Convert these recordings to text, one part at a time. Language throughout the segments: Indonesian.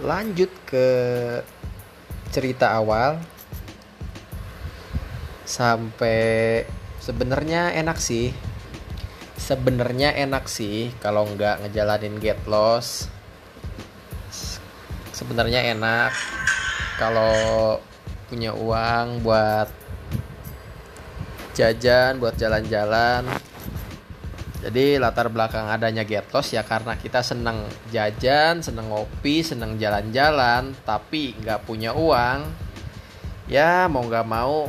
lanjut ke cerita awal. Sampai sebenarnya enak sih. Sebenarnya enak sih kalau nggak ngejalanin get loss sebenarnya enak kalau punya uang buat jajan buat jalan-jalan jadi latar belakang adanya get loss ya karena kita seneng jajan seneng ngopi seneng jalan-jalan tapi nggak punya uang ya mau nggak mau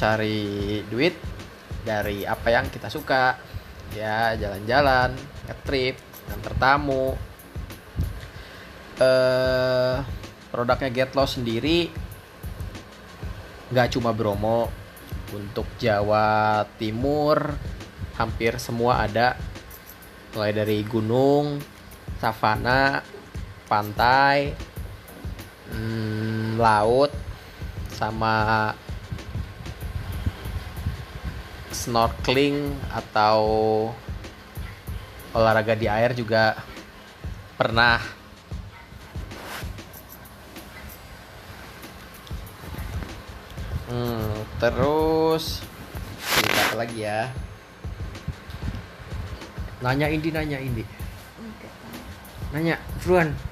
cari duit dari apa yang kita suka. Ya jalan-jalan ngetrip nganter tamu. Eh produknya Get Lost sendiri nggak cuma Bromo untuk Jawa Timur hampir semua ada. Mulai dari gunung savana pantai hmm, laut sama snorkeling atau olahraga di air juga pernah hmm, terus cerita apa lagi ya. Nanya Indi nanya Indi. Nanya Fruan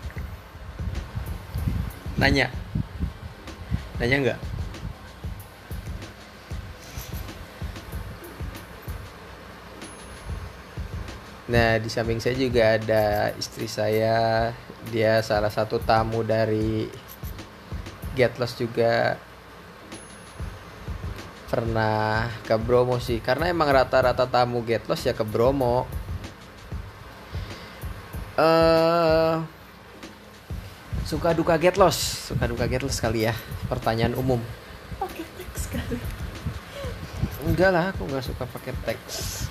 nanya. Nanya nggak? Nah, di samping saya juga ada istri saya. Dia salah satu tamu dari Get Lost juga pernah ke Bromo sih. Karena emang rata-rata tamu Get Lost ya ke Bromo. Eh suka duka Get Lost, suka duka Get Lost kali ya. Pertanyaan umum. pakai teks kali Enggak lah, aku nggak suka pakai teks.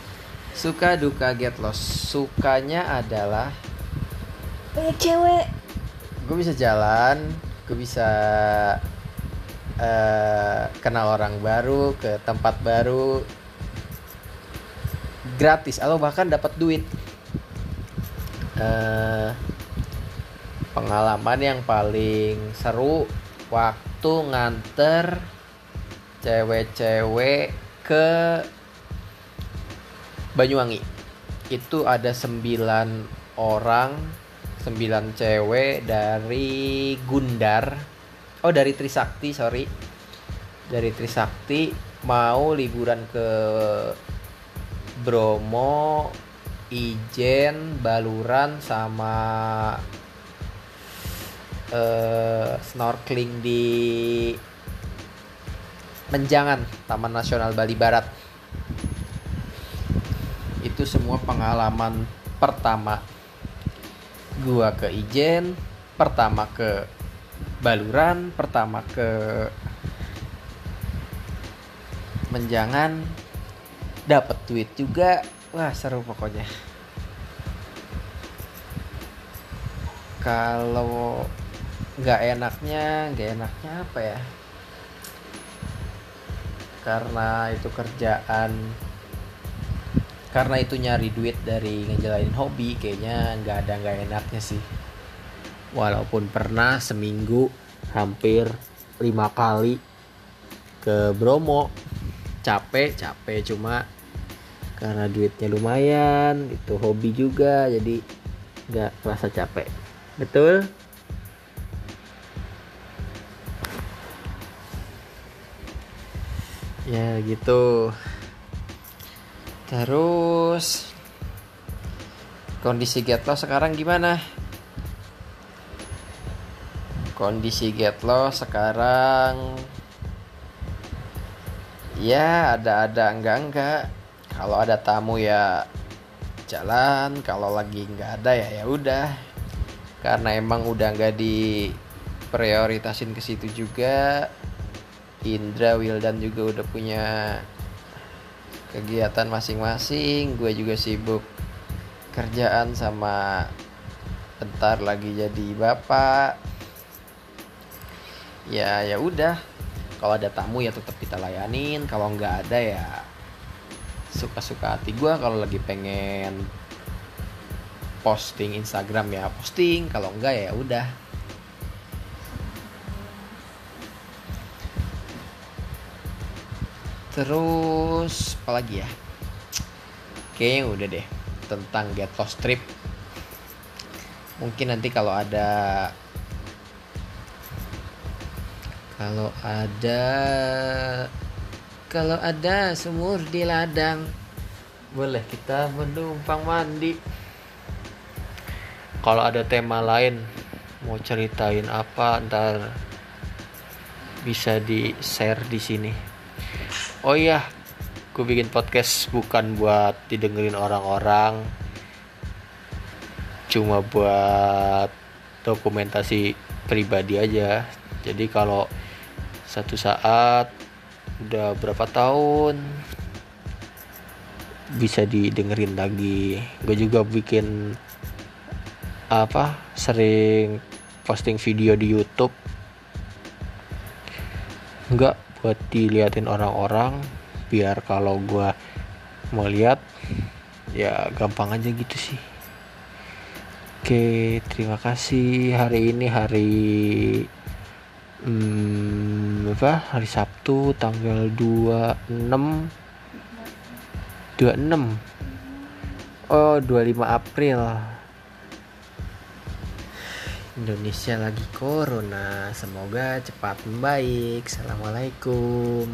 Suka duka Get Lost. Sukanya adalah banyak cewek gue bisa jalan gue bisa eh kenal orang baru ke tempat baru gratis atau bahkan dapat duit. Eh pengalaman yang paling seru waktu nganter cewek-cewek ke Banyuwangi. Itu ada 9 orang 9 cewek dari Gundar oh dari Trisakti sorry. Dari Trisakti mau liburan ke Bromo Ijen Baluran sama eh, snorkeling di Menjangan Taman Nasional Bali Barat. Itu semua pengalaman pertama gua ke Ijen pertama ke Baluran pertama ke Menjangan. Dapat duit juga. Wah seru pokoknya. Kalau nggak enaknya nggak enaknya apa ya? Karena itu kerjaan. Karena itu nyari duit dari ngejalanin hobi kayaknya nggak ada nggak enaknya sih walaupun pernah seminggu hampir lima kali ke Bromo. Capek capek cuma karena duitnya lumayan itu hobi juga jadi nggak kerasa capek. Betul? Ya gitu. Terus kondisi get loss sekarang gimana kondisi get loss sekarang ya ada-ada enggak-enggak kalau ada tamu ya jalan kalau lagi nggak ada ya ya udah. Karena emang udah nggak di prioritasin ke situ juga Indra Wildan juga udah punya kegiatan masing-masing. Gue juga sibuk kerjaan sama bentar lagi jadi bapak ya ya udah. Kalau ada tamu ya tetap kita layanin. Kalau nggak ada ya suka-suka hati gue kalau lagi pengen posting Instagram ya posting. Kalau enggak ya udah. Terus apa lagi ya? Kayaknya udah deh tentang get lost trip. Mungkin nanti kalau ada kalau ada kalau ada sumur di ladang. Boleh kita menumpang mandi. Kalau ada tema lain mau ceritain apa ntar bisa di share di sini. Oh iya gue bikin podcast bukan buat didengerin orang-orang. Cuma buat dokumentasi pribadi aja. Jadi kalau satu saat udah berapa tahun? Bisa didengerin lagi. Gue juga bikin apa sering posting video di YouTube. Nggak buat diliatin orang-orang biar kalau gue mau lihat ya gampang aja gitu sih. Oke terima kasih. Hari ini hari hmm, apa? Hari Sabtu tanggal 26 26 oh 25 April. Indonesia lagi corona. Semoga cepat membaik. Assalamualaikum